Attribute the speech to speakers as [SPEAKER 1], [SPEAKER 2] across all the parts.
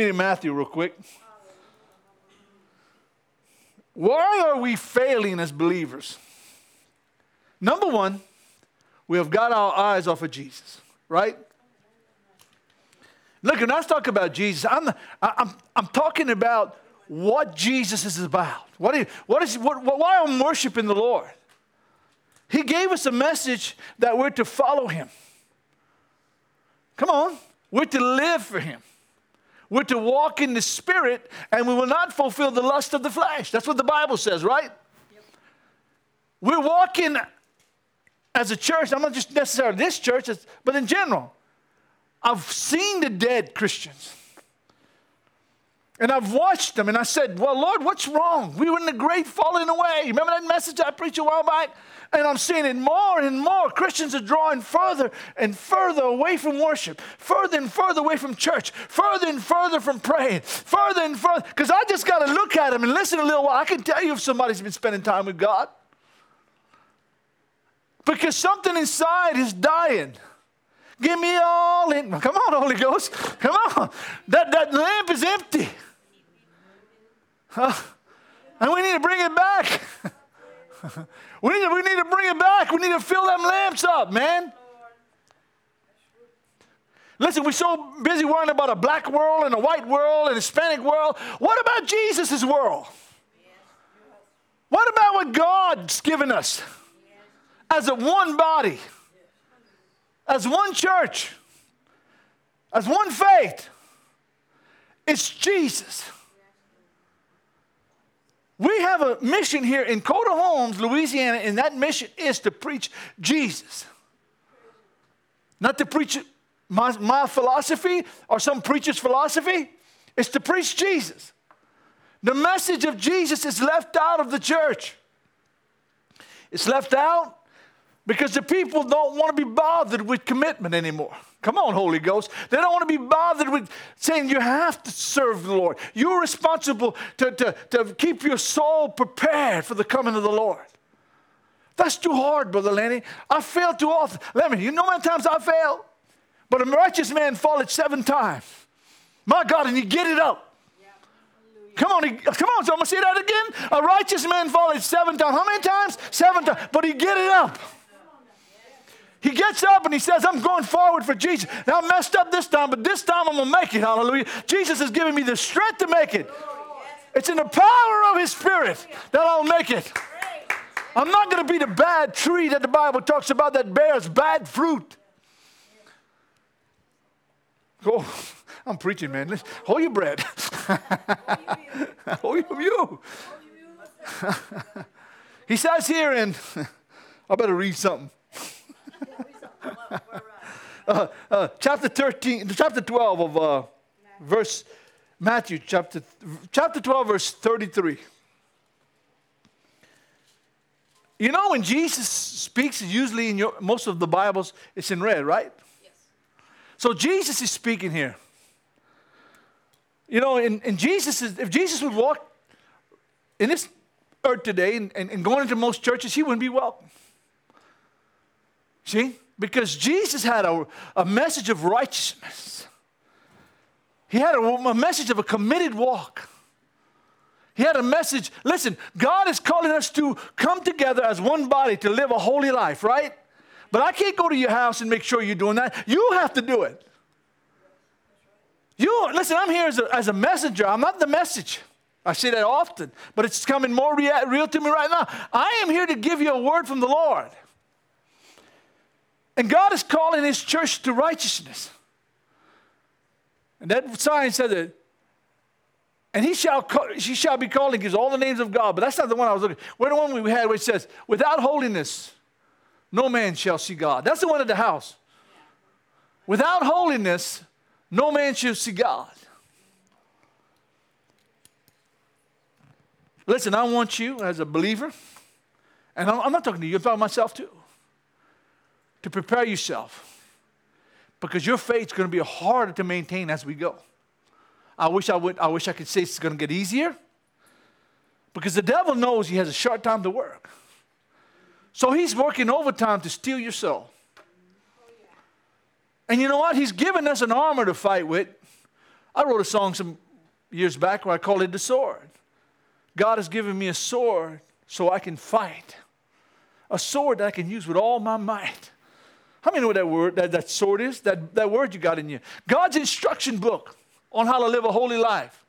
[SPEAKER 1] me to Matthew real quick. Why are we failing as believers? Number one, we have got our eyes off of Jesus, right? Look, when I talk about Jesus, I'm, I'm, I'm talking about what Jesus is about. What is, what is, what, why I'm worshiping the Lord. He gave us a message that we're to follow Him. Come on, we're to live for Him. We're to walk in the Spirit, and we will not fulfill the lust of the flesh. That's what the Bible says, right? Yep. We're walking as a church, I'm not just necessarily this church, but in general. I've seen the dead Christians. And I've watched them and I said, Well, Lord, what's wrong? We were in the great falling away. Remember that message I preached a while back? And I'm seeing it more and more. Christians are drawing further and further away from worship, further and further away from church, further and further from praying, further and further. Because I just got to look at them and listen a little while. I can tell you if somebody's been spending time with God. Because something inside is dying. Give me all in. Come on, Holy Ghost. Come on. That, that lamp is empty. And we need to bring it back. we, need to, we need to bring it back. We need to fill them lamps up, man. Listen, we're so busy worrying about a black world and a white world and a Hispanic world. What about Jesus' world? What about what God's given us as a one body, as one church, as one faith? It's Jesus. We have a mission here in Coteau Holmes, Louisiana, and that mission is to preach Jesus. Not to preach my, my philosophy or some preacher's philosophy, it's to preach Jesus. The message of Jesus is left out of the church. It's left out because the people don't want to be bothered with commitment anymore. Come on, Holy Ghost. They don't want to be bothered with saying you have to serve the Lord. You're responsible to, to, to keep your soul prepared for the coming of the Lord. That's too hard, Brother Lenny. I fail too often. Me, you know how many times I fail? But a righteous man falleth seven times. My God, and you get it up. Come on, he, come on, so I'm gonna say that again. A righteous man falleth seven times. How many times? Seven times. But he get it up. He gets up and he says, I'm going forward for Jesus. Now I messed up this time, but this time I'm going to make it. Hallelujah. Jesus has given me the strength to make it. It's in the power of his spirit that I'll make it. I'm not going to be the bad tree that the Bible talks about that bears bad fruit. Oh, I'm preaching, man. hold your bread. hold you. he says here and I better read something. Uh, uh, chapter 13, chapter 12 of uh, verse Matthew, chapter, chapter 12, verse 33. You know, when Jesus speaks, usually in your, most of the Bibles, it's in red, right? Yes. So Jesus is speaking here. You know, and, and Jesus is, if Jesus would walk in this earth today and, and, and going into most churches, he wouldn't be welcome. See? Because Jesus had a, a message of righteousness, He had a, a message of a committed walk. He had a message. Listen, God is calling us to come together as one body to live a holy life, right? But I can't go to your house and make sure you're doing that. You have to do it. You listen. I'm here as a, as a messenger. I'm not the message. I say that often, but it's coming more real, real to me right now. I am here to give you a word from the Lord. And God is calling his church to righteousness. And that sign said that, and he shall call, she shall be called and gives all the names of God. But that's not the one I was looking. Where the one we had which says, without holiness, no man shall see God. That's the one at the house. Without holiness, no man shall see God. Listen, I want you as a believer, and I'm not talking to you, I'm talking to myself too to prepare yourself because your faith is going to be harder to maintain as we go. I wish I would I wish I could say it's going to get easier because the devil knows he has a short time to work. So he's working overtime to steal your soul. And you know what? He's given us an armor to fight with, I wrote a song some years back where I called it The Sword. God has given me a sword so I can fight. A sword that I can use with all my might. How many know what that word, that, that sword is? That, that word you got in you. God's instruction book on how to live a holy life.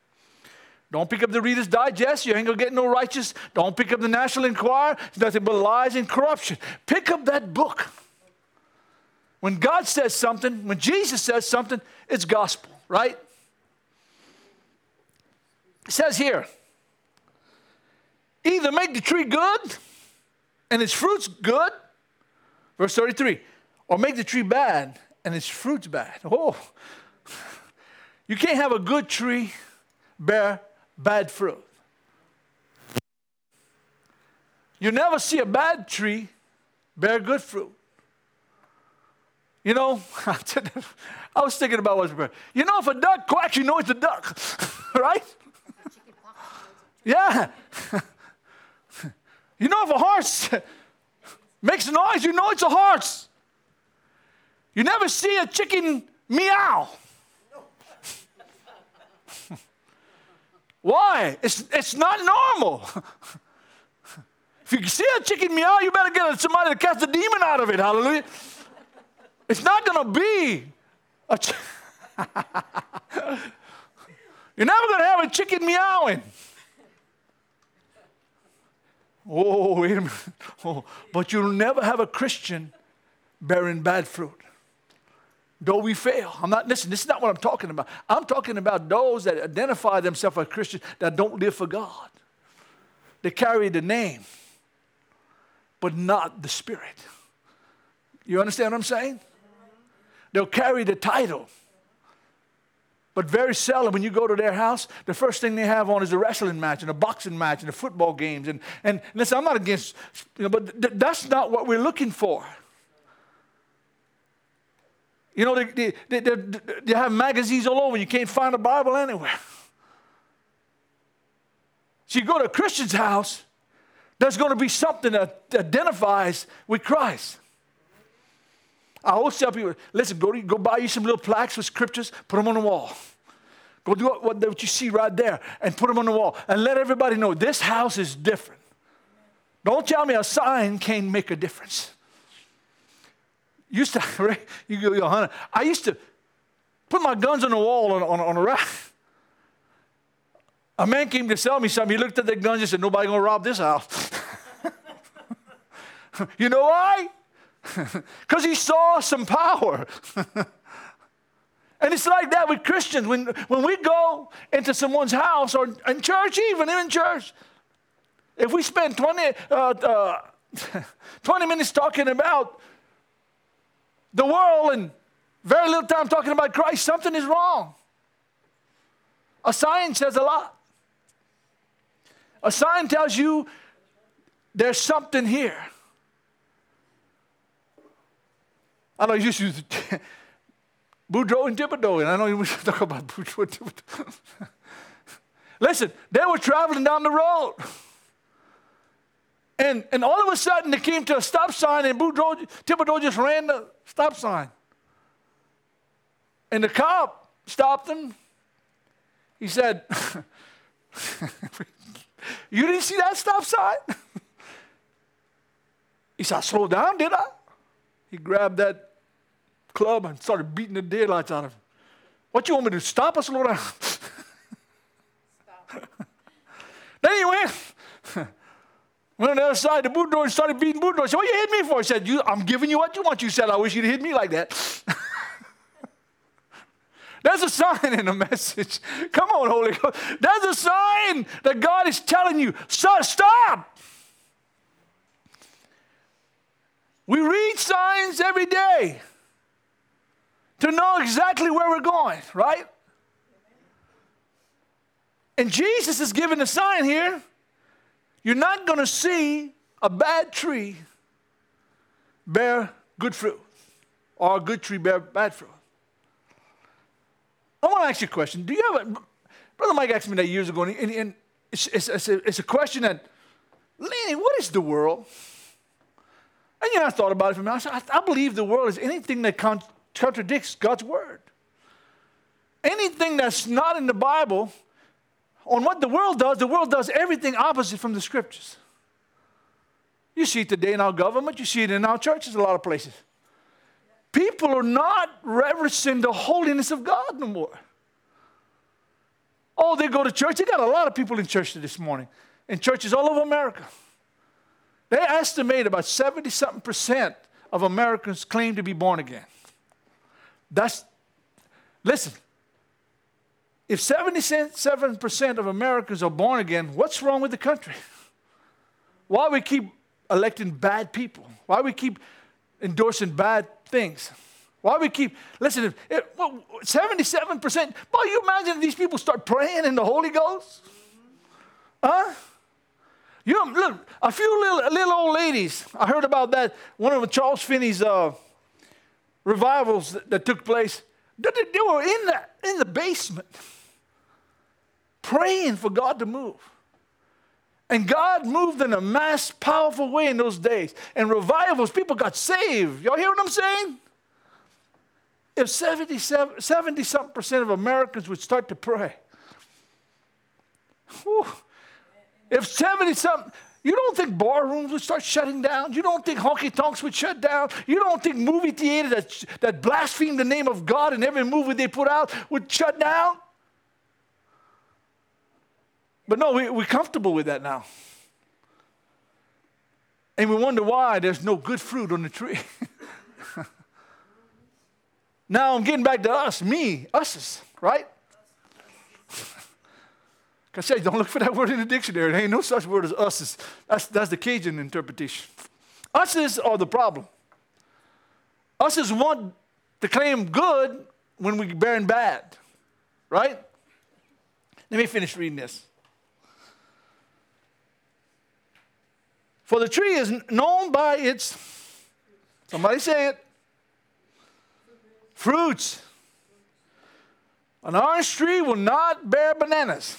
[SPEAKER 1] Don't pick up the Reader's Digest. You ain't gonna get no righteous. Don't pick up the National Enquirer. It's nothing but lies and corruption. Pick up that book. When God says something, when Jesus says something, it's gospel, right? It says here, either make the tree good and its fruits good, verse 33, or make the tree bad and its fruits bad. Oh, you can't have a good tree bear bad fruit. You never see a bad tree bear good fruit. You know, I was thinking about what's prepared. You know, if a duck quacks, you know it's a duck, right? Yeah. you know, if a horse makes a noise, you know it's a horse. You never see a chicken meow. Why? It's, it's not normal. if you see a chicken meow, you better get somebody to cast the demon out of it. Hallelujah. It's not going to be a. Ch- You're never going to have a chicken meowing. Oh, wait a minute. Oh, but you'll never have a Christian bearing bad fruit. Though we fail. I'm not, listen, this is not what I'm talking about. I'm talking about those that identify themselves as Christians that don't live for God. They carry the name, but not the Spirit. You understand what I'm saying? They'll carry the title. But very seldom, when you go to their house, the first thing they have on is a wrestling match and a boxing match and a football games. And, and listen, I'm not against, you know, but th- that's not what we're looking for. You know, they, they, they, they have magazines all over. You can't find a Bible anywhere. So you go to a Christian's house, there's going to be something that identifies with Christ. I always tell people, listen, go, go buy you some little plaques with scriptures, put them on the wall. Go do what, what you see right there and put them on the wall and let everybody know this house is different. Don't tell me a sign can't make a difference. Used to, you go, honey, I used to put my guns on the wall on, on, on a rack. A man came to sell me something. He looked at the guns and said, Nobody gonna rob this house. you know why? Because he saw some power. and it's like that with Christians. When, when we go into someone's house or in church, even in church, if we spend 20, uh, uh, 20 minutes talking about the world and very little time talking about Christ, something is wrong. A sign says a lot. A sign tells you there's something here. I know you to use Boudreaux and Thibodeau, and I know you should talk about Boudreaux and Thibodeau. Listen, they were traveling down the road. And, and all of a sudden, they came to a stop sign, and Boudreaux, Thibodeau just ran the stop sign. And the cop stopped him. He said, You didn't see that stop sign? he said, I slowed down, did I? He grabbed that club and started beating the daylights out of him. What you want me to stop or slow down? then he went. Went on the other side the Boudreaux and started beating Boudreaux. I said, What you hit me for? I said, I'm giving you what you want. You said, I wish you'd hit me like that. There's a sign in the message. Come on, Holy Ghost. There's a sign that God is telling you, stop. We read signs every day to know exactly where we're going, right? And Jesus is giving a sign here. You're not going to see a bad tree bear good fruit or a good tree bear bad fruit. I want to ask you a question. Do you have a, Brother Mike asked me that years ago, and, and it's, it's, it's, a, it's, a, question that, Lenny, what is the world? And you know, I thought about it for a minute. I, said, I, I believe the world is anything that con- contradicts God's word. anything that's not in the Bible, on what the world does, the world does everything opposite from the scriptures. You see it today in our government, you see it in our churches, a lot of places. People are not reverencing the holiness of God no more. Oh, they go to church. They got a lot of people in church this morning, in churches all over America. They estimate about 70 something percent of Americans claim to be born again. That's, listen, if 77% of Americans are born again, what's wrong with the country? Why we keep electing bad people? Why we keep endorsing bad things? Why we keep, listen, well, 77%, boy, you imagine these people start praying in the Holy Ghost? Huh? You look, a few little, little old ladies, I heard about that, one of Charles Finney's uh, revivals that, that, took place. They, they were in the, in the basement praying for God to move. And God moved in a mass, powerful way in those days. And revivals, people got saved. Y'all hear what I'm saying? If 70, 70 something percent of Americans would start to pray, whew, if 70 something, you don't think bar rooms would start shutting down? You don't think honky tonks would shut down? You don't think movie theaters that, that blaspheme the name of God in every movie they put out would shut down? But no, we, we're comfortable with that now. And we wonder why there's no good fruit on the tree. Now I'm getting back to us, me, us's, right? I said, don't look for that word in the dictionary. There ain't no such word as us's. That's, that's the Cajun interpretation. Us's are the problem. Us's want to claim good when we're bearing bad, right? Let me finish reading this. For the tree is known by its, somebody say it, Fruits. An orange tree will not bear bananas.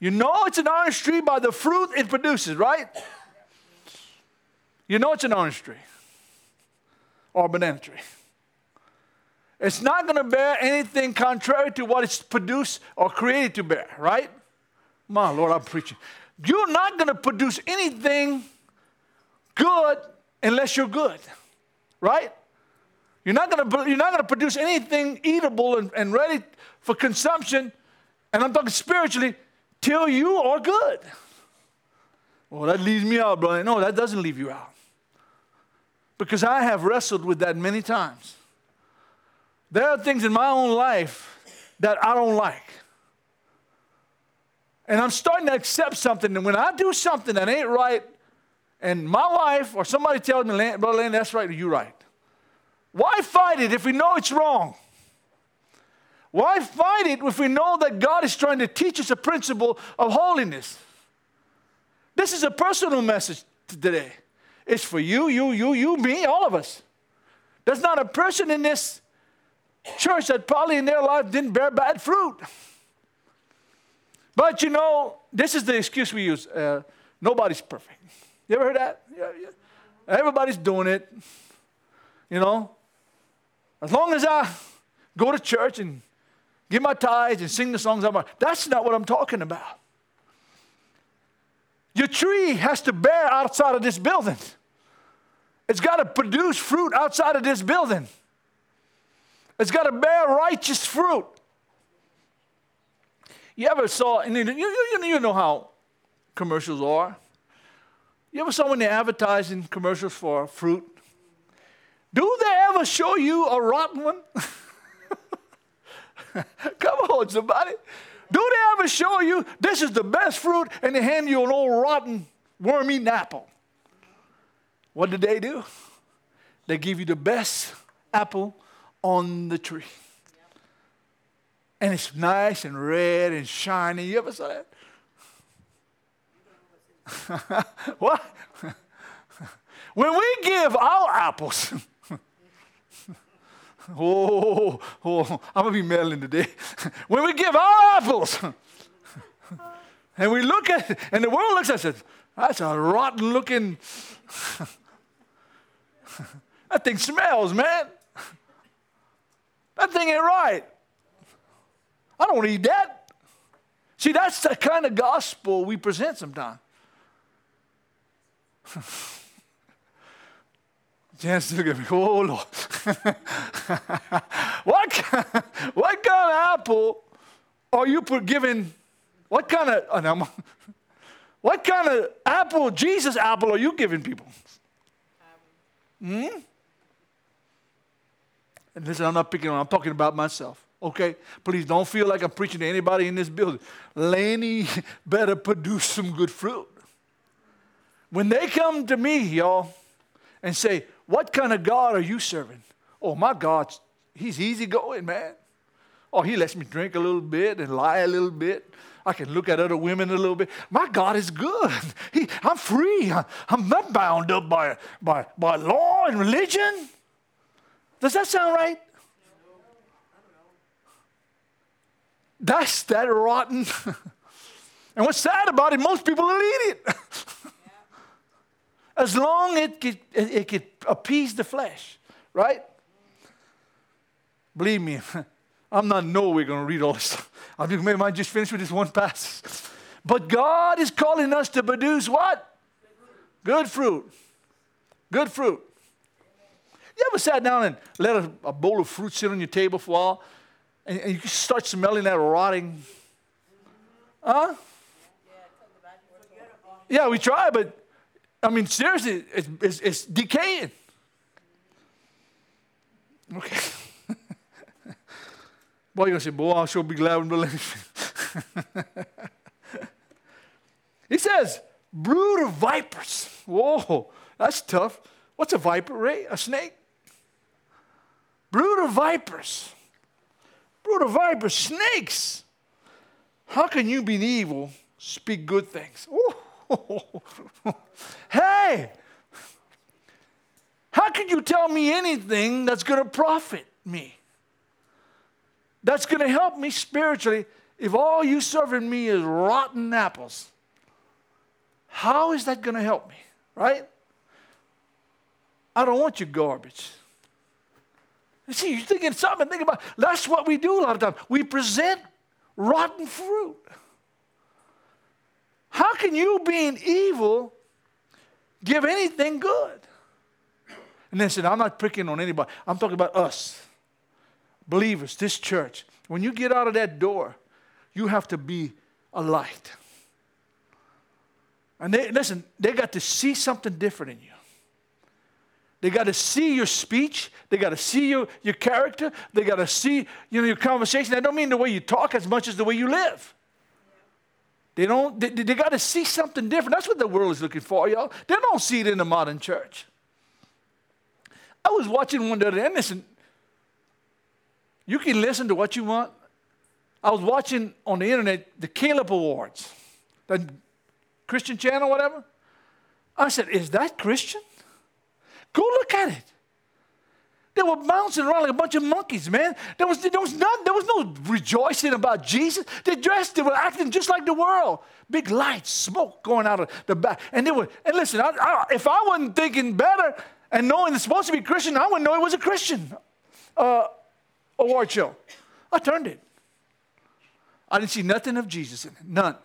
[SPEAKER 1] You know it's an orange tree by the fruit it produces, right? You know it's an orange tree or a banana tree. It's not going to bear anything contrary to what it's produced or created to bear, right? My Lord, I'm preaching. You're not going to produce anything good unless you're good, right? You're not going to, you're not going to produce anything eatable and, and ready for consumption, and I'm talking spiritually, till you are good. Well, that leaves me out, brother. No, that doesn't leave you out. Because I have wrestled with that many times. There are things in my own life that I don't like. And I'm starting to accept something. And when I do something that ain't right, and my wife or somebody tells me, Brother Lane, that's right, you right. Why fight it if we know it's wrong? Why fight it if we know that God is trying to teach us a principle of holiness? This is a personal message today. It's for you, you, you, you, me, all of us. There's not a person in this church that probably in their life didn't bear bad fruit. But you know, this is the excuse we use uh, nobody's perfect. You ever heard that? Yeah, yeah. Everybody's doing it. You know, as long as I go to church and give my tithes and sing the songs my, that's not what I'm talking about. Your tree has to bear outside of this building. It's got to produce fruit outside of this building. It's got to bear righteous fruit. You ever saw, and you, you, you know how commercials are. You ever saw when they're advertising commercials for fruit? Do they ever show you a rotten one? Come on, somebody. Do they ever show you this is the best fruit and they hand you an old rotten worm eating apple? What did they do? They give you the best apple on the tree. And it's nice and red and shiny. You ever saw that? what? when we give our apples, Oh, oh, I'm to be meddling today. when we give our apples, and we look at it, and the world looks at us, that's a rotten looking, that thing smells, man. That thing ain't right. I don't to eat that. See, that's the kind of gospel we present sometimes. Jan's look at me, oh Lord. what, what kind of apple are you giving? What kind of, oh, what kind of apple, Jesus apple, are you giving people? Hmm? And listen, I'm not picking on, I'm talking about myself. Okay? Please don't feel like I'm preaching to anybody in this building. Laney better produce some good fruit. When they come to me, y'all, and say, What kind of God are you serving? Oh, my God, he's easygoing, man. Oh, he lets me drink a little bit and lie a little bit. I can look at other women a little bit. My God is good. He, I'm free. I'm not bound up by, by, by law and religion. Does that sound right? That's that rotten. and what's sad about it, most people will eat it. as long it could, it could appease the flesh, right? Believe me, I'm not no we're going to read all this stuff. I think maybe I just finish with this one passage. But God is calling us to produce what? Good fruit. Good fruit. You ever sat down and let a, a bowl of fruit sit on your table for a while and, and you start smelling that rotting? Huh? Yeah, we try, but I mean, seriously, it's, it's, it's decaying. Okay. Boy, you're going to say, boy, I'll sure be glad when believe. he says, brood of vipers. Whoa, that's tough. What's a viper, Ray? A snake? Brood of vipers. Brood of vipers, snakes. How can you be evil, speak good things? hey, how can you tell me anything that's going to profit me? That's going to help me spiritually if all you serving me is rotten apples? How is that going to help me? Right? I don't want your garbage. See, you're thinking something, think about that's what we do a lot of times. We present rotten fruit. How can you, being evil, give anything good? And they said, I'm not picking on anybody. I'm talking about us, believers, this church. When you get out of that door, you have to be a light. And they, listen, they got to see something different in you. They got to see your speech. They got to see your, your character. They got to see you know, your conversation. I don't mean the way you talk as much as the way you live. They don't. They, they got to see something different. That's what the world is looking for, y'all. They don't see it in the modern church. I was watching one the other day, and listen, you can listen to what you want. I was watching on the internet the Caleb Awards, the Christian channel, whatever. I said, Is that Christian? Go look at it. They were bouncing around like a bunch of monkeys, man. There was, there was, none, there was no rejoicing about Jesus. They dressed, they were acting just like the world. Big lights, smoke going out of the back. And they were, and listen, I, I, if I wasn't thinking better and knowing it's supposed to be Christian, I wouldn't know it was a Christian uh, award show. I turned it. I didn't see nothing of Jesus in it, none.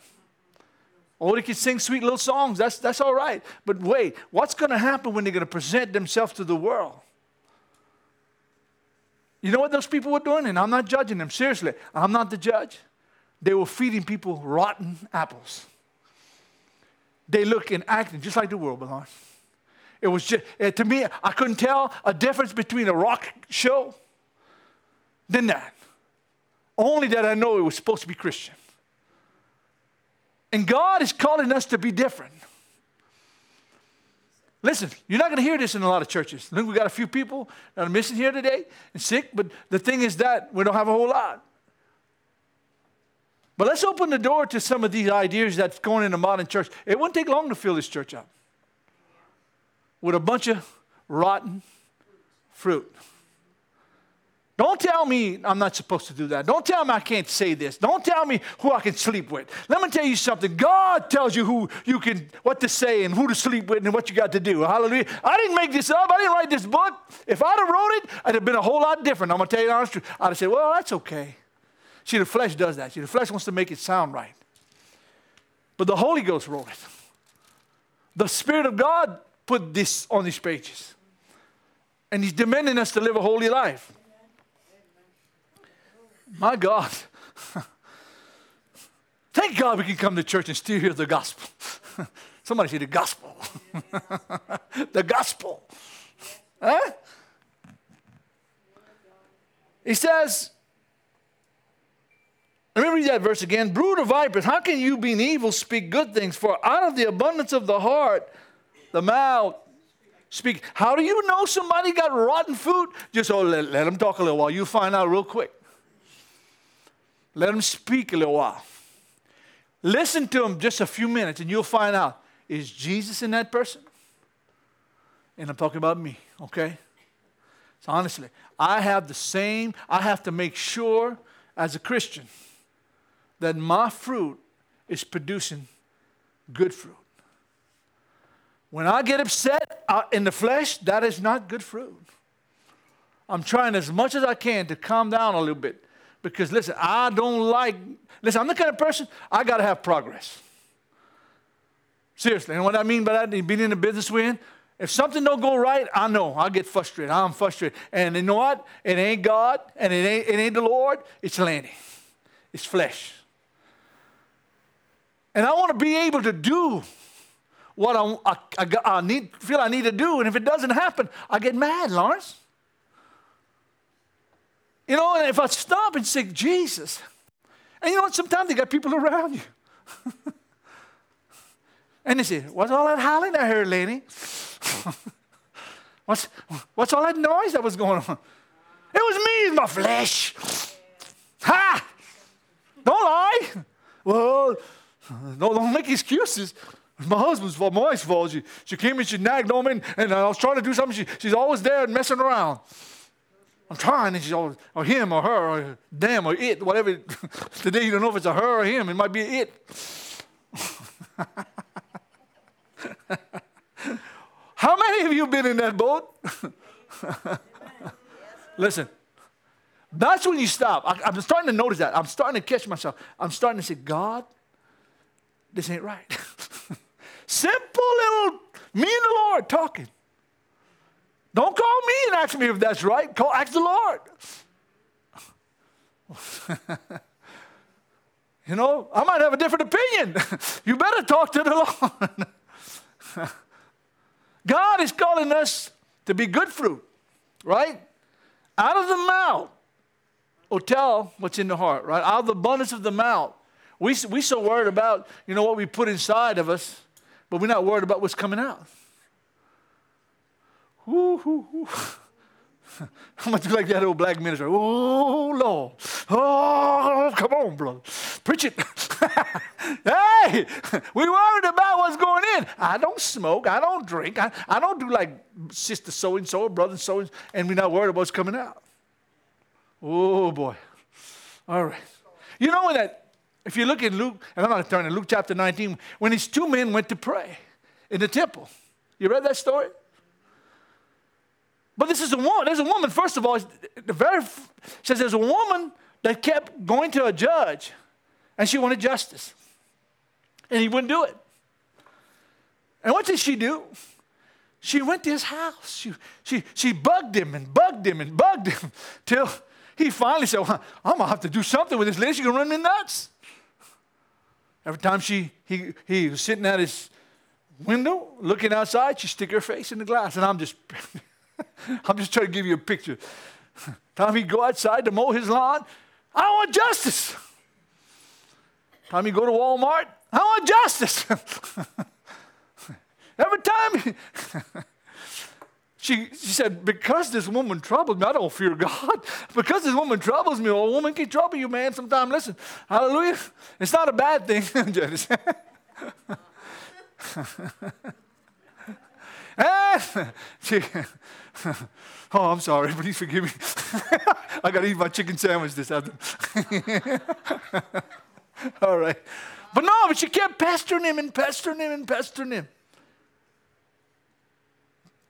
[SPEAKER 1] Oh, they can sing sweet little songs. That's, that's all right. But wait, what's going to happen when they're going to present themselves to the world? You know what those people were doing? And I'm not judging them. Seriously, I'm not the judge. They were feeding people rotten apples. They look and acting just like the world belongs. It was just, eh, to me, I couldn't tell a difference between a rock show than that. Only that I know it was supposed to be Christian. And God is calling us to be different. Listen, you're not going to hear this in a lot of churches. I think we got a few people that are missing here today and sick, but the thing is that we don't have a whole lot. But let's open the door to some of these ideas that's going in the modern church. It wouldn't take long to fill this church up with a bunch of rotten fruit. Don't tell me I'm not supposed to do that. Don't tell me I can't say this. Don't tell me who I can sleep with. Let me tell you something. God tells you who you can, what to say and who to sleep with and what you got to do. Hallelujah. I didn't make this up. I didn't write this book. If I'd have wrote it, it'd have been a whole lot different. I'm going to tell you the honest truth. I'd have said, well, that's okay. See, the flesh does that. See, the flesh wants to make it sound right. But the Holy Ghost wrote it. The Spirit of God put this on these pages. And He's demanding us to live a holy life. My God. Thank God we can come to church and still hear the gospel. Somebody say the gospel. the gospel. Huh? He says, let me read that verse again. Brood of vipers, how can you, being evil, speak good things? For out of the abundance of the heart, the mouth speak. How do you know somebody got rotten food? Just oh, let, let them talk a little while. You'll find out real quick. Let them speak a little while. Listen to them just a few minutes, and you'll find out is Jesus in that person? And I'm talking about me, okay? So honestly, I have the same, I have to make sure as a Christian that my fruit is producing good fruit. When I get upset uh, in the flesh, that is not good fruit. I'm trying as much as I can to calm down a little bit because listen, I don't like, listen, I'm the kind of person, I got to have progress. Seriously, and what I mean by that, being in the business we're in, if something don't go right, I know I get frustrated. I'm frustrated, and you know what? It ain't God, and it ain't it ain't the Lord. It's Lanny. It's flesh. And I want to be able to do what I, I, I, need, feel I need to do. And if it doesn't happen, I get mad, Lawrence. You know, and if I stop and say, Jesus, and you know what? Sometimes they got people around you. and they say, What's all that howling I heard, Lanny? what's, what's all that noise that was going on? It was me, my flesh. Ha! Don't lie. Well, no, don't make excuses. My husband's fault, my wife's fault. She, she came and she nagged on me, and, and I was trying to do something. She, she's always there and messing around. I'm trying, and she's always, or him, or her, or them, or it, whatever. Today you don't know if it's a her or him. It might be it. How many of you been in that boat? Listen, that's when you stop. I, I'm starting to notice that. I'm starting to catch myself. I'm starting to say, God, this ain't right. Simple little me and the Lord talking. Don't call me and ask me if that's right. Call, ask the Lord. you know, I might have a different opinion. you better talk to the Lord. God is calling us to be good fruit, right? Out of the mouth will tell what's in the heart, right? Out of the abundance of the mouth. We we so worried about you know what we put inside of us, but we're not worried about what's coming out. Woo, woo, woo. I'm going to do like that old black minister. Oh, Lord. Oh, come on, brother. Preach it. hey, we worried about what's going in. I don't smoke. I don't drink. I, I don't do like sister so and so brother so and so, and we're not worried about what's coming out. Oh, boy. All right. You know that if you look in Luke, and I'm not turning Luke chapter 19, when these two men went to pray in the temple. You read that story? But this is a woman. There's a woman, first of all, the very says there's a woman that kept going to a judge and she wanted justice. And he wouldn't do it. And what did she do? She went to his house. She, she, she bugged him and bugged him and bugged him till he finally said, well, I'm going to have to do something with this lady. She's going to run me nuts. Every time she, he, he was sitting at his window looking outside, she'd stick her face in the glass. And I'm just, I'm just trying to give you a picture. Time he go outside to mow his lawn, I want justice. Time he go to Walmart, I want justice. Every time she, she said, Because this woman troubles me, I don't fear God. Because this woman troubles me, well, a woman can trouble you, man, sometime. Listen, hallelujah. It's not a bad thing. Eh! she, oh, I'm sorry. Please forgive me. I got to eat my chicken sandwich this afternoon. All right. But no, but she kept pestering him and pestering him and pestering him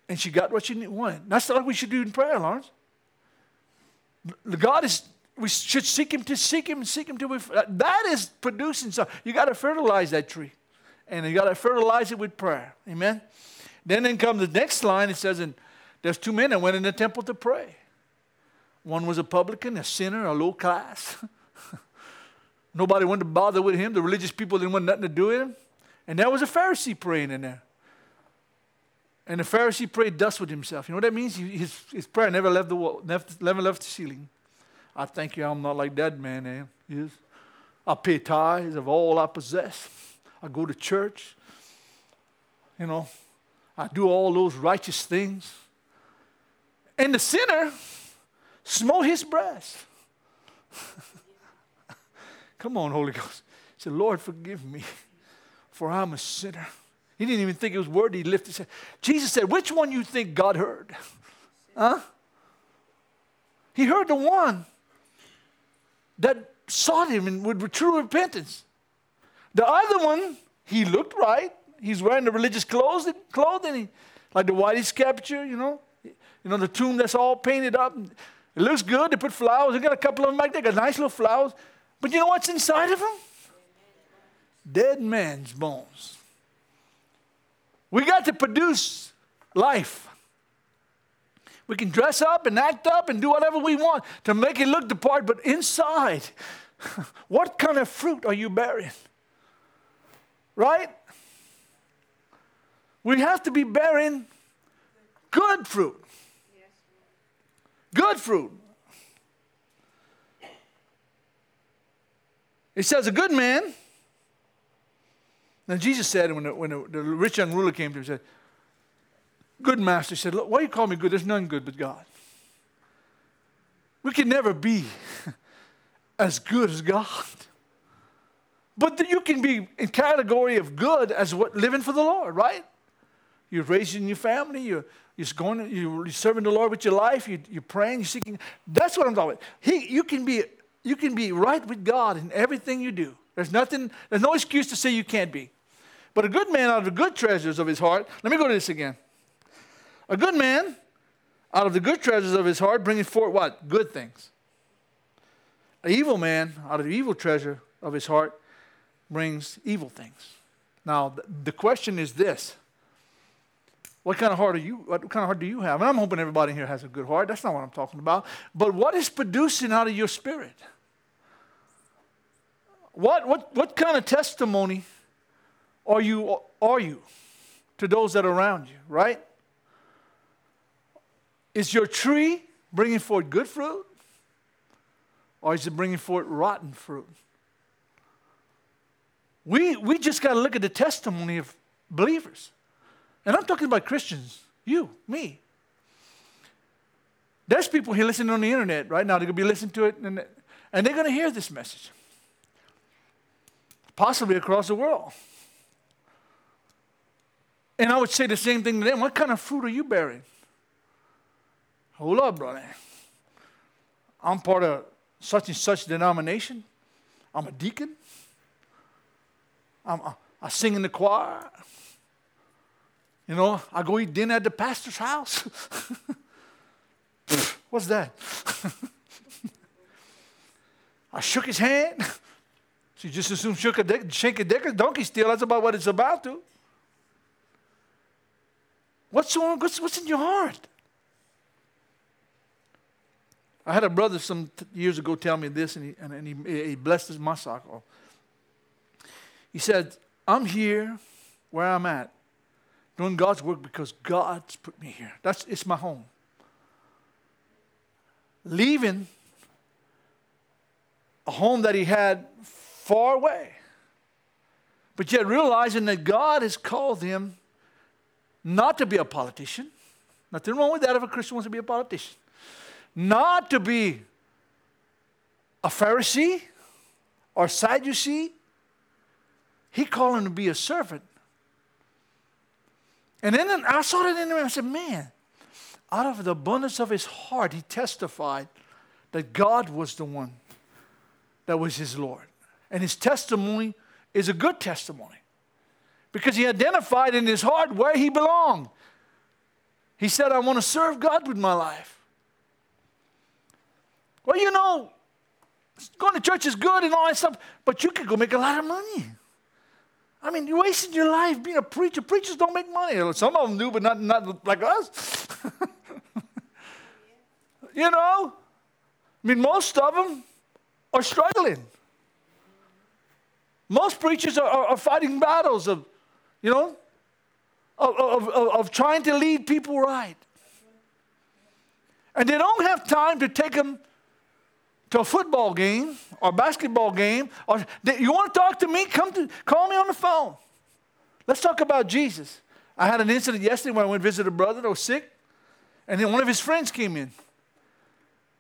[SPEAKER 1] and she got what she wanted. That's not what we should do in prayer, Lawrence. God is we should seek Him to seek Him and seek Him to. That is producing something. You got to fertilize that tree, and you got to fertilize it with prayer. Amen. Then then comes the next line. It says, "And there's two men that went in the temple to pray. One was a publican, a sinner, a low class." Nobody wanted to bother with him. The religious people didn't want nothing to do with him. And there was a Pharisee praying in there. And the Pharisee prayed dust with himself. You know what that means? His, his prayer never left the wall, never, never left the ceiling. I thank you I'm not like that man, eh? Yes. I pay tithes of all I possess. I go to church. You know, I do all those righteous things. And the sinner smote his breast. Come on, Holy Ghost. He said, Lord, forgive me, for I'm a sinner. He didn't even think it was worthy. He lifted his head. Jesus said, Which one you think God heard? Huh? He heard the one that sought him and with true repentance. The other one, he looked right. He's wearing the religious clothes, clothing, like the whitest sculpture, you know. You know, the tomb that's all painted up. It looks good. They put flowers. They got a couple of them back there. Got nice little flowers. But you know what's inside of them? Dead man's bones. We got to produce life. We can dress up and act up and do whatever we want to make it look the part, but inside, what kind of fruit are you bearing? Right? We have to be bearing good fruit. Good fruit. It says, a good man. Now, Jesus said, when the, when the, rich young ruler came to him, he said, Good master. He said, Look, why you call me good? There's none good but God. We can never be as good as God. But you can be in category of good as what living for the Lord, right? You're raising your family, you're, you're going, you're serving the Lord with your life, you, you're praying, you're seeking. That's what I'm talking about. He, you can be you can be right with God in everything you do. There's nothing, there's no excuse to say you can't be. But a good man out of the good treasures of his heart, let me go to this again. A good man out of the good treasures of his heart bringing forth what? Good things. An evil man out of the evil treasure of his heart brings evil things. Now, the question is this what kind of heart are you? What kind of heart do you have? And I'm hoping everybody here has a good heart. That's not what I'm talking about. But what is producing out of your spirit? What, what, what kind of testimony are you, are you to those that are around you, right? Is your tree bringing forth good fruit? Or is it bringing forth rotten fruit? We, we just got to look at the testimony of believers. And I'm talking about Christians, you, me. There's people here listening on the internet right now. They're going to be listening to it, and, and they're going to hear this message, possibly across the world. And I would say the same thing to them. What kind of fruit are you bearing? Hold up, brother. I'm part of such and such denomination. I'm a deacon. I'm, I sing in the choir. You know, I go eat dinner at the pastor's house. What's that? I shook his hand. She just assumed shook a dick, shake a dick a donkey still. That's about what it's about to. What's on? What's, what's in your heart? I had a brother some t- years ago tell me this, and he, and, and he, he blessed my sock He said, I'm here where I'm at doing God's work because God's put me here. That's it's my home. Leaving a home that he had far away, but yet realizing that God has called him not to be a politician. Nothing wrong with that if a Christian wants to be a politician. Not to be a Pharisee or Sadducee. He called him to be a servant and then I saw that in him and I said, man, out of the abundance of his heart, he testified that God was the one that was his Lord. And his testimony is a good testimony because he identified in his heart where he belonged. He said, I want to serve God with my life. Well, you know, going to church is good and all that stuff, but you could go make a lot of money. I mean, you're wasting your life being a preacher. Preachers don't make money. Some of them do, but not, not like us. you know? I mean, most of them are struggling. Most preachers are, are, are fighting battles of, you know, of, of, of, of trying to lead people right. And they don't have time to take them to a football game or basketball game, or you want to talk to me? Come to call me on the phone. Let's talk about Jesus. I had an incident yesterday when I went to visit a brother that was sick, and then one of his friends came in.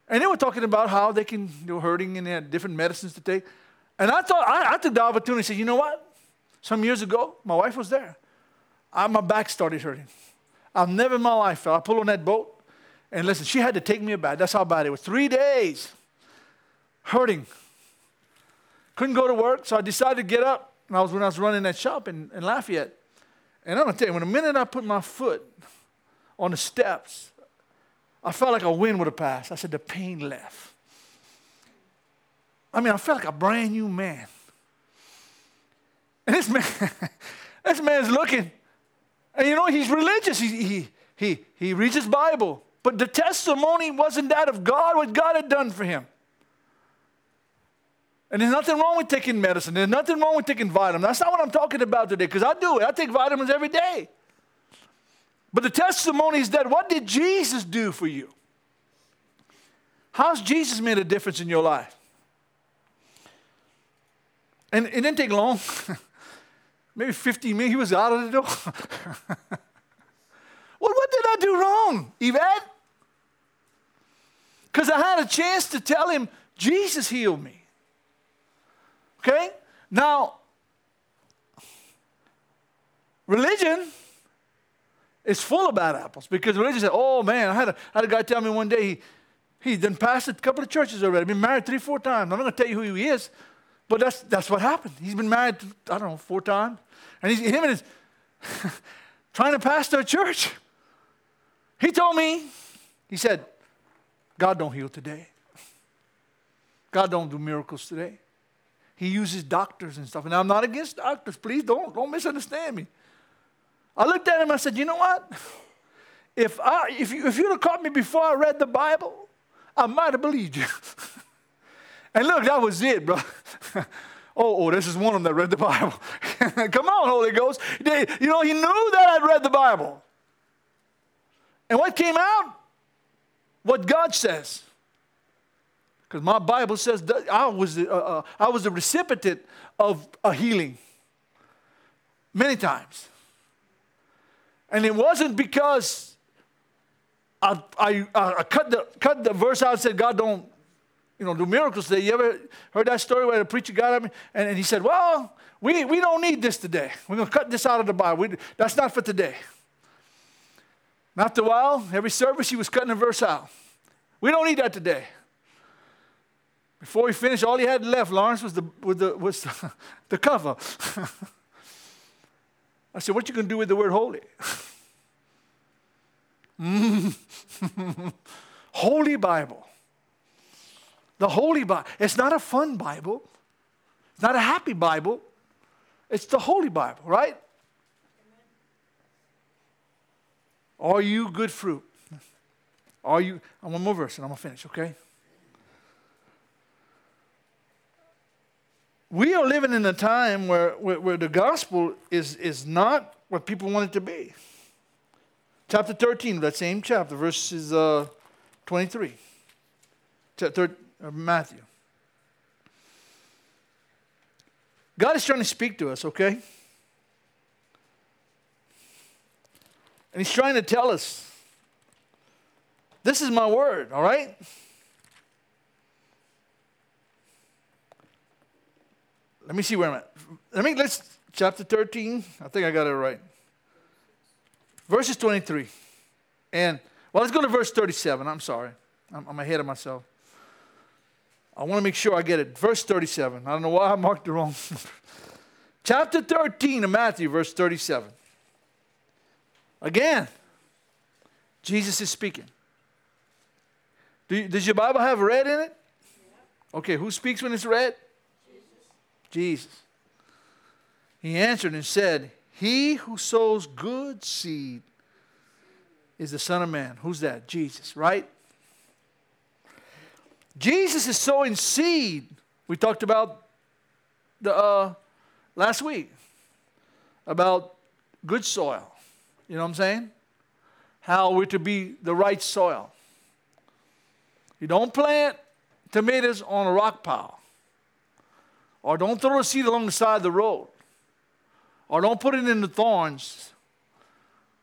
[SPEAKER 1] And they were talking about how they can, they were hurting and they had different medicines to take. And I thought, I, I took the opportunity and said, you know what? Some years ago, my wife was there. I, my back started hurting. I've never in my life felt. I pulled on that boat, and listen, she had to take me back. That's how bad it was. Three days hurting. Couldn't go to work, so I decided to get up. And I was when I was running that shop in, in Lafayette. And I'm gonna tell you, when the minute I put my foot on the steps, I felt like a wind would have passed. I said, the pain left. I mean, I felt like a brand new man. And this man, this man's looking, and you know, he's religious. He, he, he, he reads his Bible. But the testimony wasn't that of God, what God had done for him. And there's nothing wrong with taking medicine. There's nothing wrong with taking vitamins. That's not what I'm talking about today, because I do it. I take vitamins every day. But the testimony is that what did Jesus do for you? How's Jesus made a difference in your life? And it didn't take long. Maybe 15 minutes, he was out of the door. well, what did I do wrong, Yvette? Because I had a chance to tell him, Jesus healed me. Okay? Now, religion is full of bad apples because religion said, oh man, I had had a guy tell me one day he, he done passed a couple of churches already, been married three, four times. I'm not going to tell you who he is, but that's, that's what happened. He's been married, I don't know, four times. And he's, him and his, trying to pastor a church. He told me, he said, God don't heal today. God don't do miracles today. He uses doctors and stuff. And I'm not against doctors. Please don't, don't misunderstand me. I looked at him I said, you know what? If, I, if, you, if you'd have caught me before I read the Bible, I might have believed you. and look, that was it, bro. oh, oh, this is one of them that read the Bible. Come on, Holy Ghost. They, you know, he knew that I'd read the Bible. And what came out? What God says. Because my Bible says I was, uh, uh, I was the recipient of a healing many times. And it wasn't because I, I, I, cut, the, cut the verse out and said, God don't you know, do miracles today. You ever heard that story where the preacher got up and, and he said, Well, we, we don't need this today. We're going to cut this out of the Bible. We, that's not for today. And after a while, every service he was cutting a verse out. We don't need that today. Before he finished, all he had left, Lawrence, was the, was the, was the, the cover. I said, What you going to do with the word holy? holy Bible. The Holy Bible. It's not a fun Bible. It's not a happy Bible. It's the Holy Bible, right? Are you good fruit? Are you, I one more verse and I'm going to finish, okay? We are living in a time where, where, where, the gospel is, is not what people want it to be. Chapter 13, that same chapter, verses uh, 23. Chapter, uh, Matthew. God is trying to speak to us, okay? And He's trying to tell us this is my word, all right? Let me see where I'm at. Let me, let's, chapter 13. I think I got it right. Verses 23. And, well, let's go to verse 37. I'm sorry. I'm, I'm ahead of myself. I want to make sure I get it. Verse 37. I don't know why I marked it wrong. chapter 13 of Matthew, verse 37. Again, Jesus is speaking. Do you, does your Bible have red in it? Okay, who speaks when it's read? Jesus. He answered and said, He who sows good seed is the Son of Man. Who's that? Jesus, right? Jesus is sowing seed. We talked about the uh, last week about good soil. You know what I'm saying? How we're to be the right soil. You don't plant tomatoes on a rock pile. Or don't throw a seed along the side of the road. Or don't put it in the thorns.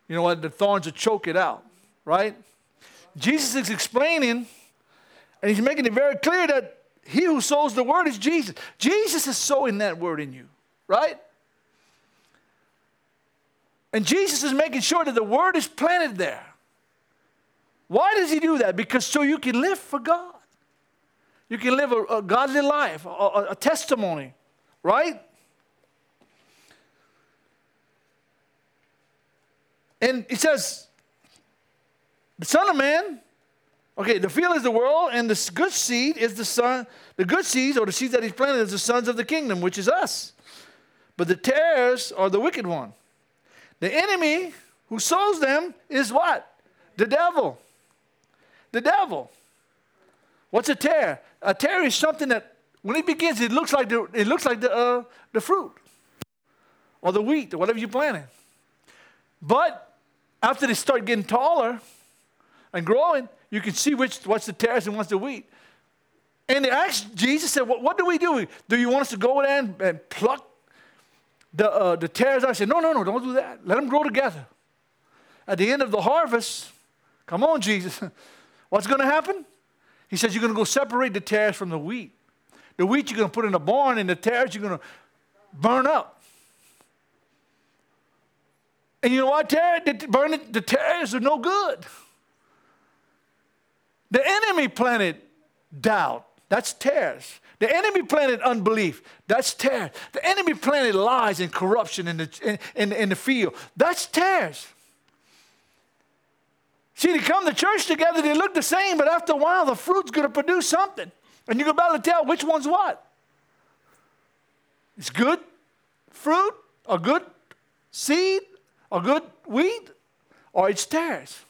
[SPEAKER 1] You know what? The thorns will choke it out, right? Jesus is explaining, and he's making it very clear that he who sows the word is Jesus. Jesus is sowing that word in you, right? And Jesus is making sure that the word is planted there. Why does he do that? Because so you can live for God. You can live a, a godly life, a, a testimony, right? And it says, the Son of Man, okay, the field is the world, and the good seed is the son, the good seeds, or the seeds that he's planted, is the sons of the kingdom, which is us. But the tares are the wicked one. The enemy who sows them is what? The devil. The devil. What's a tare? A tare is something that when it begins, it looks like the, it looks like the, uh, the fruit or the wheat or whatever you're planting. But after they start getting taller and growing, you can see which what's the tares and what's the wheat. And they asked Jesus said, "What, what do we do? Do you want us to go there and, and pluck the uh, the tares?" I said, "No, no, no, don't do that. Let them grow together. At the end of the harvest, come on, Jesus, what's going to happen?" He says, "You're going to go separate the tares from the wheat. The wheat you're going to put in a barn, and the tares you're going to burn up." And you know what? Burning, the tares are no good. The enemy planted doubt. That's tares. The enemy planted unbelief. That's tares. The enemy planted lies and corruption in the, in, in, in the field. That's tares. See, they come to church together, they look the same, but after a while, the fruit's going to produce something. And you're about to tell which one's what. It's good fruit, a good seed, a good wheat or it's tares.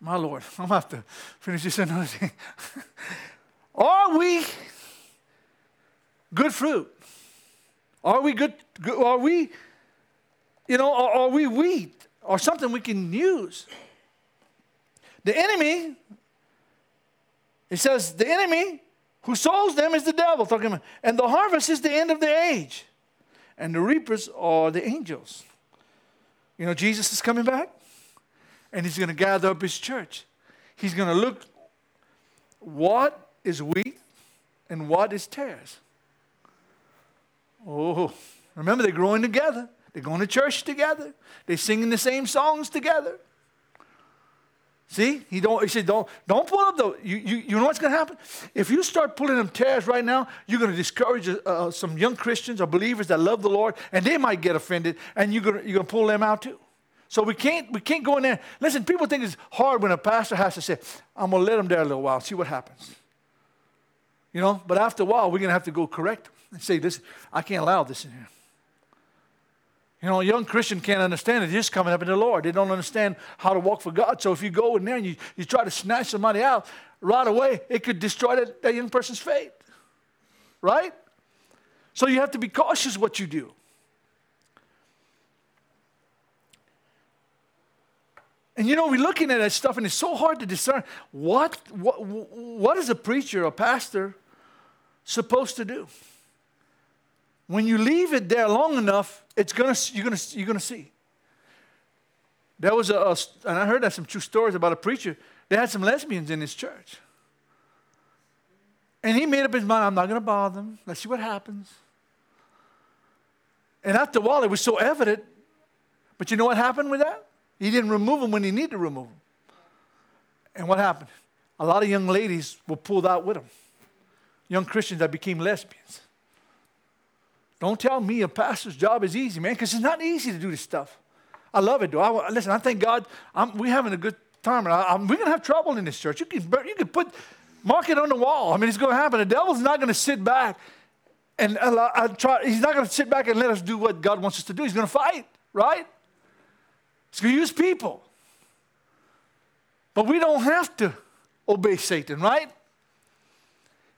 [SPEAKER 1] My Lord, I'm going to have to finish this another thing. are we good fruit? Are we good, good are we, you know, are, are we wheat or something we can use? The enemy, it says, the enemy who sows them is the devil, talking about, and the harvest is the end of the age and the reapers are the angels. You know, Jesus is coming back and he's going to gather up his church. He's going to look what is wheat and what is tares. Oh, remember they're growing together. They're going to church together. They're singing the same songs together. See, he don't. He said, "Don't, don't pull up the. You, you, you know what's going to happen? If you start pulling them tares right now, you're going to discourage uh, some young Christians or believers that love the Lord, and they might get offended, and you're going you're going to pull them out too. So we can't we can't go in there. Listen, people think it's hard when a pastor has to say, "I'm going to let them there a little while, see what happens." You know, but after a while, we're going to have to go correct and say, "This, I can't allow this in here." You know, a young Christian can't understand it. They're just coming up in the Lord. They don't understand how to walk for God. So if you go in there and you, you try to snatch somebody out right away, it could destroy that, that young person's faith. Right? So you have to be cautious what you do. And you know, we're looking at that stuff, and it's so hard to discern what, what, what is a preacher, a pastor, supposed to do? When you leave it there long enough, it's gonna, you're gonna, you're gonna see. There was a, a, and I heard that some true stories about a preacher. They had some lesbians in his church. And he made up his mind, I'm not to bother them. Let's see what happens. And after a while, it was so evident. But you know what happened with that? He didn't remove them when he needed to remove them. And what happened? A lot of young ladies were pulled out with him. Young Christians that became lesbians. Don't tell me a pastor's job is easy, man, because it's not easy to do this stuff. I love it, though. I, listen, I thank God I'm, we're having a good time. I, we're going to have trouble in this church. You can, you can put Mark it on the wall. I mean, it's going to happen. The devil's not going to sit back and allow, uh, try, he's not going to sit back and let us do what God wants us to do. He's going to fight, right? He's going to use people. But we don't have to obey Satan, right?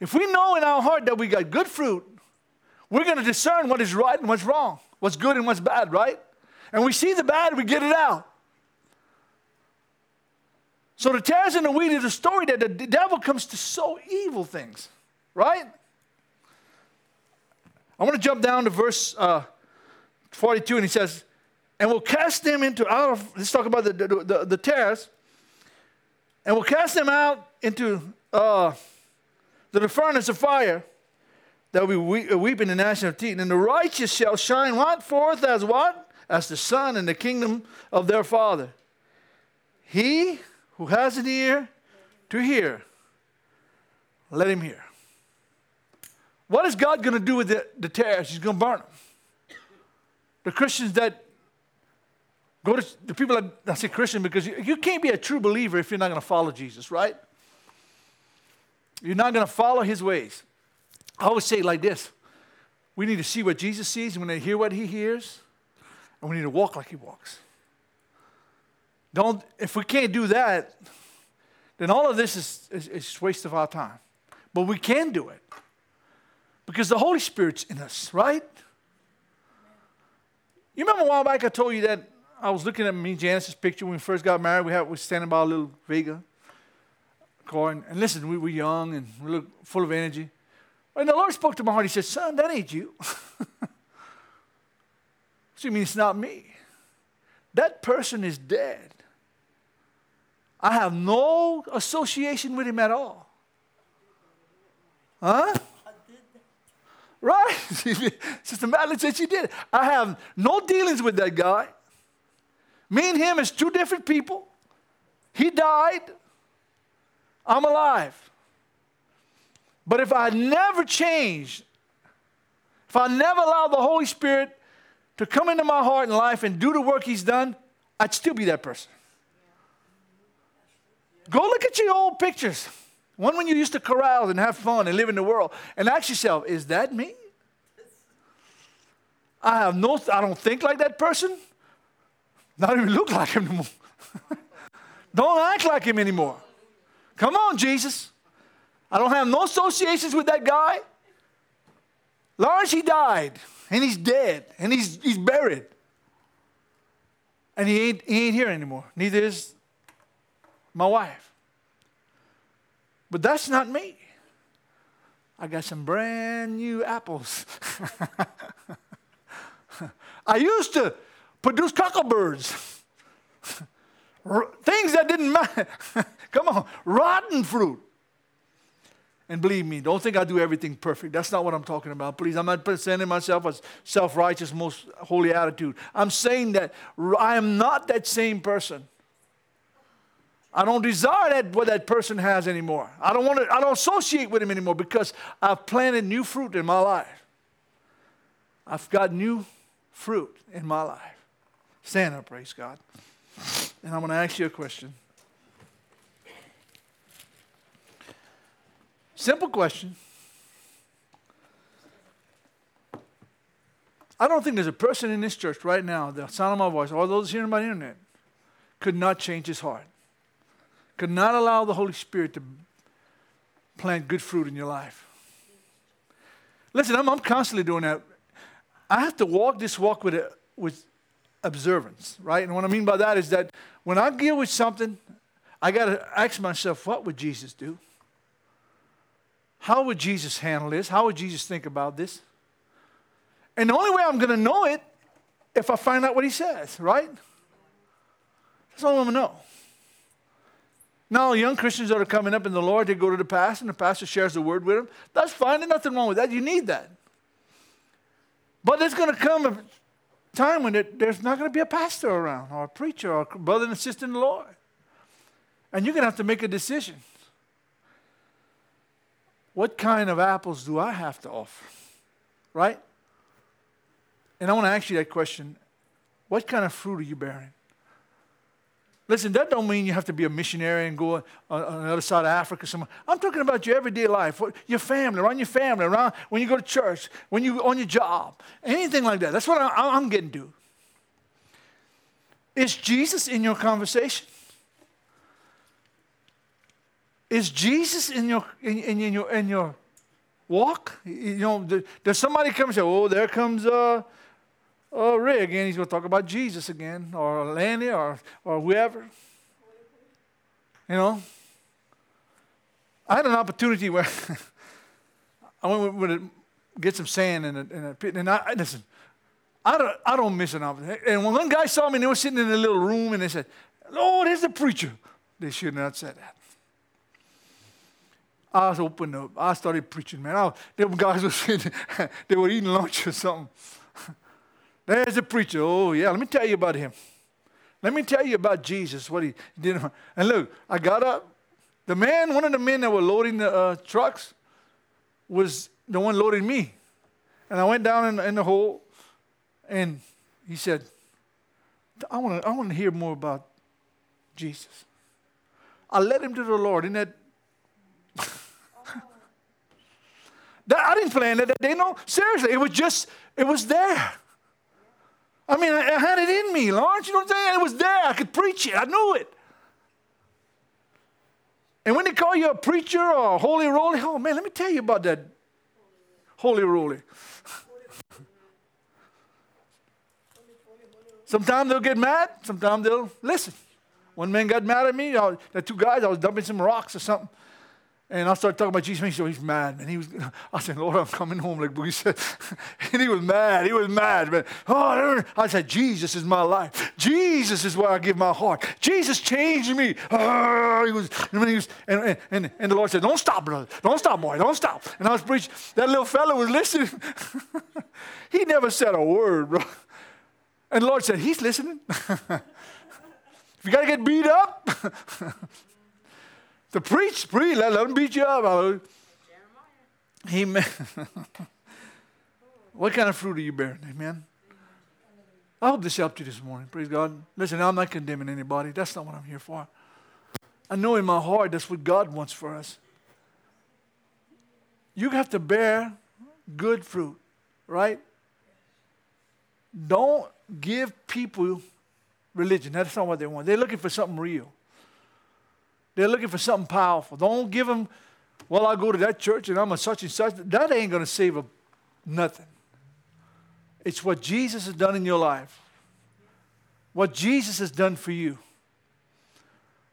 [SPEAKER 1] If we know in our heart that we got good fruit, we're going to discern what is right and what's wrong, what's good and what's bad, right? And we see the bad, we get it out. So the tares and the wheat is a story that the devil comes to sow evil things, right? I want to jump down to verse uh, 42, and he says, and we'll cast them into out of, let's talk about the, the, the, the tares, and we'll cast them out into uh, the furnace of fire that will be uh, weeping and gnashing of teeth. And the righteous shall shine what? Forth as what? As the sun in the kingdom of their Father. He who has an ear to hear, let him hear. What is God going to do with the, the tares? He's going to burn them. The Christians that go to, the people that, I say Christian because you, you can't be a true believer if you're not going to follow Jesus, right? You're not going to follow his ways. I always say it like this we need to see what Jesus sees, and we need to hear what he hears, and we need to walk like he walks. Don't, if we can't do that, then all of this is, is, is waste of our time. But we can do it because the Holy Spirit's in us, right? You remember a while back I told you that I was looking at me and Janice's picture when we first got married. We, had, we were standing by a little Vega car. And, and listen, we were young and we looked full of energy. And the Lord spoke to my heart. He said, Son, that ain't you. so you mean it's not me? That person is dead. I have no association with him at all. Huh? Right? Sister Madeline said she did. I have no dealings with that guy. Me and him is two different people. He died. I'm alive. But if I never changed, if I never allowed the Holy Spirit to come into my heart and life and do the work He's done, I'd still be that person. Go look at your old pictures. One when you used to corral and have fun and live in the world, and ask yourself, is that me? I have no, I don't think like that person. Not even look like him anymore. don't act like him anymore. Come on, Jesus. I don't have no associations with that guy. Lawrence, he died, and he's dead, and he's, he's buried. And he ain't, he ain't here anymore. Neither is my wife. But that's not me. I got some brand new apples. I used to produce cockleburs. Things that didn't matter. Come on, rotten fruit. And believe me, don't think I do everything perfect. That's not what I'm talking about. Please, I'm not presenting myself as self righteous, most holy attitude. I'm saying that I am not that same person. I don't desire that what that person has anymore. I don't want to, I don't associate with him anymore because I've planted new fruit in my life. I've got new fruit in my life. Stand up, praise God. And I'm going to ask you a question. Simple question. I don't think there's a person in this church right now, the sound of my voice, all those hearing by the internet, could not change his heart could not allow the Holy Spirit to plant good fruit in your life. Listen, I'm, I'm constantly doing that. I have to walk this walk with, a, with observance, right? And what I mean by that is that when I deal with something, I got to ask myself, what would Jesus do? How would Jesus handle this? How would Jesus think about this? And the only way I'm going to know it if I find out what he says, right? That's all I'm going to know. Now, young Christians that are coming up in the Lord, they go to the pastor, and the pastor shares the word with them. That's fine. There's nothing wrong with that. You need that. But there's going to come a time when there's not going to be a pastor around, or a preacher, or a brother and sister in the Lord. And you're going to have to make a decision. What kind of apples do I have to offer? Right? And I want to ask you that question What kind of fruit are you bearing? Listen, that don't mean you have to be a missionary and go on, on the other side of Africa somewhere. I'm talking about your everyday life, your family, around your family, around when you go to church, when you on your job, anything like that. That's what I, I'm getting to. Is Jesus in your conversation? Is Jesus in your in, in, your in your walk? You know, does somebody come and say, "Oh, there comes uh, Ray again. He's going to talk about Jesus again, or Lanny, or or whoever." You know, I had an opportunity where I went with, with get some sand in a, in a pit, and I listen. I don't, I don't miss an opportunity. And when one guy saw me, and they were sitting in a little room, and they said, Lord, there's the preacher." They should not have said that. I was open up. I started preaching, man. I, them guys were sitting, they were eating lunch or something. There's a preacher. Oh, yeah, let me tell you about him. Let me tell you about Jesus, what he did. And look, I got up. The man, one of the men that were loading the uh, trucks, was the one loading me. And I went down in, in the hole, and he said, I want to I wanna hear more about Jesus. I led him to the Lord. Isn't that that, I didn't plan it that day. No, seriously, it was just, it was there. I mean, I, I had it in me, Lawrence. You know what I'm saying? It was there. I could preach it. I knew it. And when they call you a preacher or a holy roly, oh man, let me tell you about that holy roly. sometimes they'll get mad, sometimes they'll listen. One man got mad at me, the two guys, I was dumping some rocks or something. And I started talking about Jesus. And He said, oh, he's mad, man. He was, I said, Lord, I'm coming home, like said. and he was mad. He was mad, man. Oh, I said, Jesus is my life. Jesus is where I give my heart. Jesus changed me. Oh, he was, and, he was and, and, and the Lord said, don't stop, brother. Don't stop, boy. Don't stop. And I was preaching. That little fellow was listening. he never said a word, bro. And the Lord said, he's listening. if you got to get beat up, to preach, preach, let, let them beat you up. Amen. what kind of fruit are you bearing? Amen. I hope this helped you this morning. Praise God. Listen, I'm not condemning anybody. That's not what I'm here for. I know in my heart that's what God wants for us. You have to bear good fruit, right? Don't give people religion. That's not what they want. They're looking for something real. They're looking for something powerful. Don't give them, well, I go to that church and I'm a such and such. That ain't going to save a, nothing. It's what Jesus has done in your life. What Jesus has done for you.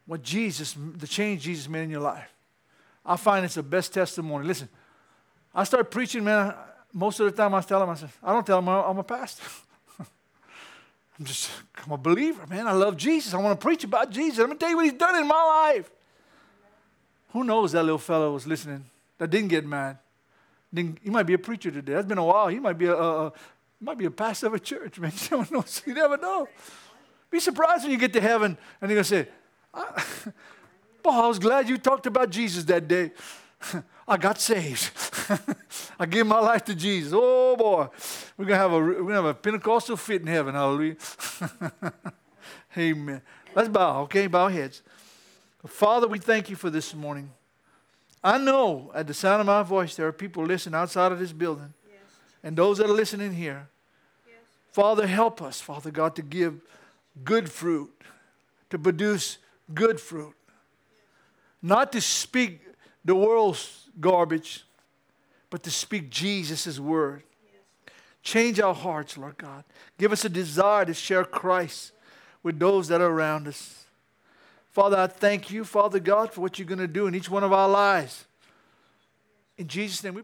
[SPEAKER 1] What Jesus, the change Jesus made in your life. I find it's the best testimony. Listen, I start preaching, man. Most of the time I tell them, I say, I don't tell them I'm a pastor. I'm just, I'm a believer, man. I love Jesus. I want to preach about Jesus. I'm going to tell you what he's done in my life. Who knows that little fellow was listening that didn't get mad? Didn't, he might be a preacher today. That's been a while. He might be a, a, a might be a pastor of a church, man. You never know. You never know. Be surprised when you get to heaven and they're going to say, I, boy, I was glad you talked about Jesus that day. I got saved. I gave my life to Jesus. Oh boy, we're gonna have a we're gonna have a Pentecostal fit in heaven. Hallelujah. Amen. Let's bow. Okay, bow heads. Father, we thank you for this morning. I know at the sound of my voice there are people listening outside of this building, yes. and those that are listening here. Yes. Father, help us, Father God, to give good fruit, to produce good fruit, not to speak the world's garbage, but to speak Jesus' word. Change our hearts, Lord God. Give us a desire to share Christ with those that are around us. Father, I thank you, Father God, for what you're going to do in each one of our lives. In Jesus' name, we